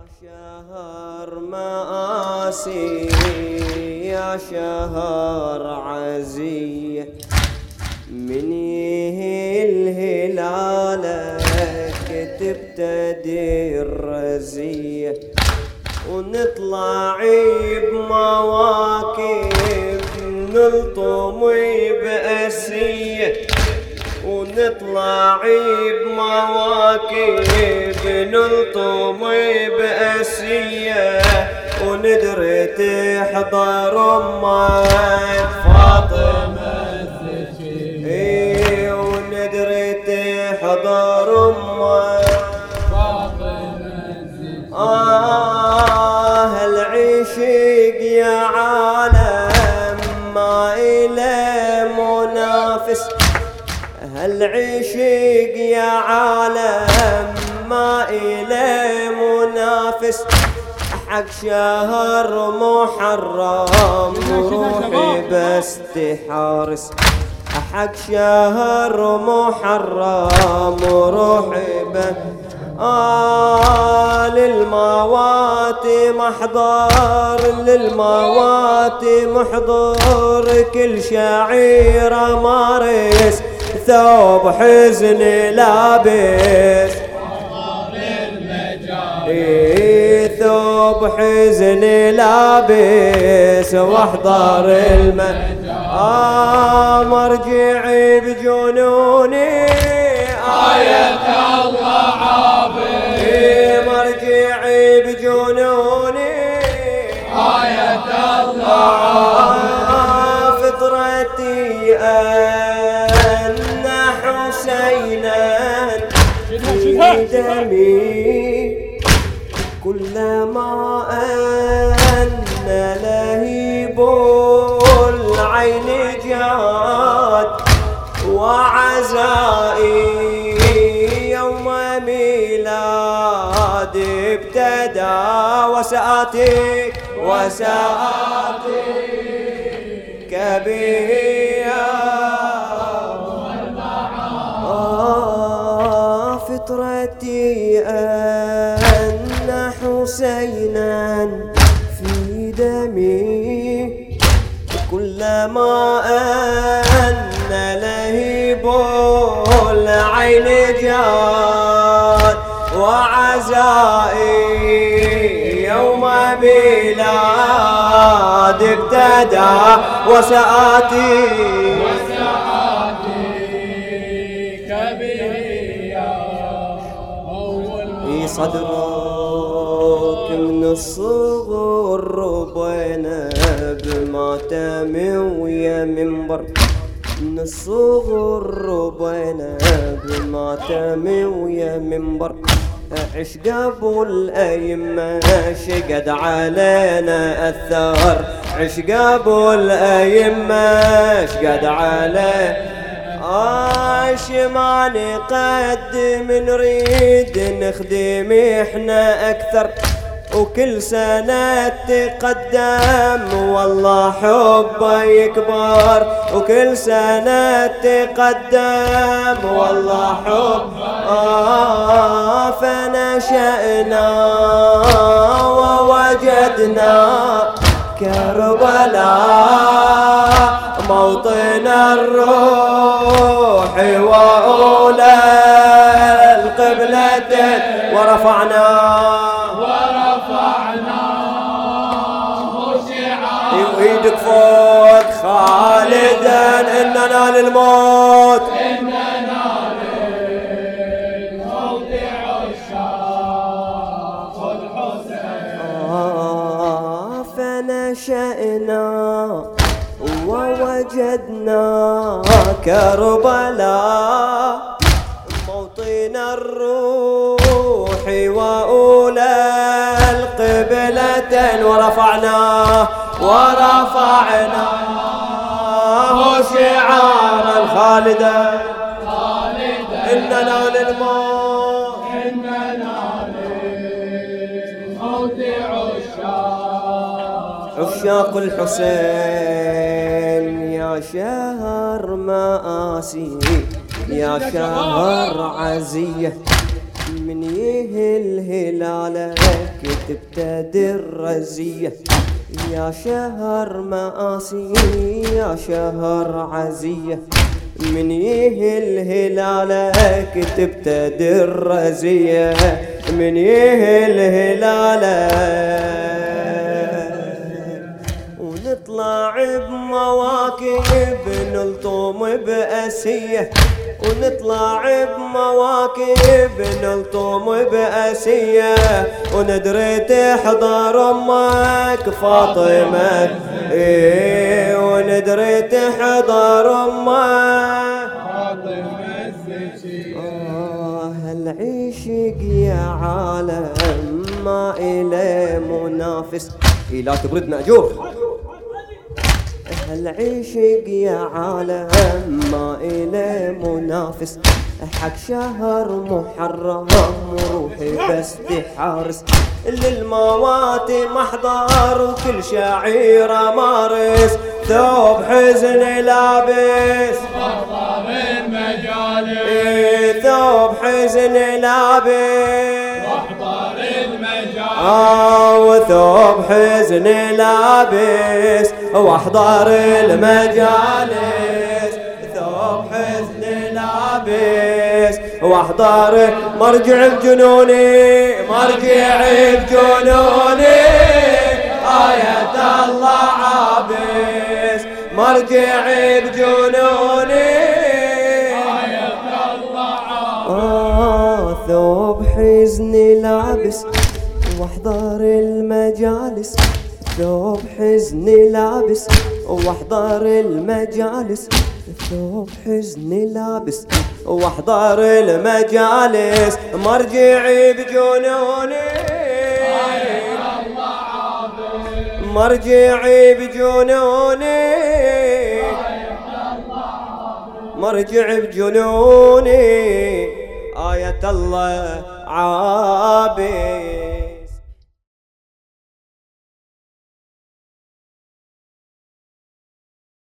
شهر مآسي يا شهر عزية من هلالك تبتدي الرزية ونطلع بمواكب نلطم بأسية. ونطلع بمواكب نلطم بأسية وندري تحضر أمك فاطمة. اي وندري تحضر أمك. هالعشق يا عالم ما إله منافس. حق شهر محرم روحي بس تحارس. حق شهر محرم روحي بس. آه للموات محضر للموات محضر كل شعيرة مارس ثوب حزن لابس. ثوب حزن لابس. واحضر الم آه مرجعي بجنوني. آية إيه مرجعي بجنوني. آية الله فطرتي لهيب العين جاد وعزائي يوم ميلاد ابتدى وسآتي وسآتي كبير آه فطرتي أن حسينا في دمي. كلما أن لهيب العين جاد وعزائي يوم ميلاد ابتدى وسآتي. صدرك من الصغر بماتم ويا منبر. من الصغر ربينا بماتم ويا منبر. عش قبل أيمة شقد علينا أثر. عش قبل أيمة شقد علينا. عاش ما نقدم نريد نخدم إحنا أكثر. وكل سنة تقدم والله حبه يكبر. وكل سنة تقدم والله حب آه فنشأنا ووجدنا كربلاء موطن الروح وأولى القبلة. ورفعنا وإيدك فوق خالدا إننا للموت. آه فنشأنا ووجدنا كربلاء موطن الروح وأولى القبلة ورفعناه ورفعناه شعارا خالدا إننا للموت. عشاق الحسين يا شهر مآسي يا شهر عزية. من يه الهلالك تبتدي الرزية. يا شهر مآسي يا شهر عزية. من يه الهلالك تبتدي الرزية من يه الهلالك ونطلع بمواكب نلطم بأسية. ونطلع بمواكب نلطم بأسية وندري تحضر أمك فاطمة. إيه وندري تحضر أمك. آه العشق يا عالم ما إله منافس. إيه لا تبرد مأجور العشق يا عالم ما إله منافس. حق شهر محرم روحي بس تحارس. للموات محضر وكل شعيرة مارس. ثوب حزن لابس. إيه ثوب حزن لابس. آه وثوب حزن لابس. واحضر المجالس ثوب حزن لابس واحضر مرجع بجنوني مرجع بجنوني آية الله عابس مرجع بجنوني آه ثوب حزن لابس وأحضر المجالس. ثوب حزن لابس واحضر المجالس. ثوب حزن لابس واحضر المجالس. مرجعي بجنوني. مرجعي بجنوني. مرجع بجنوني. آية الله عابد.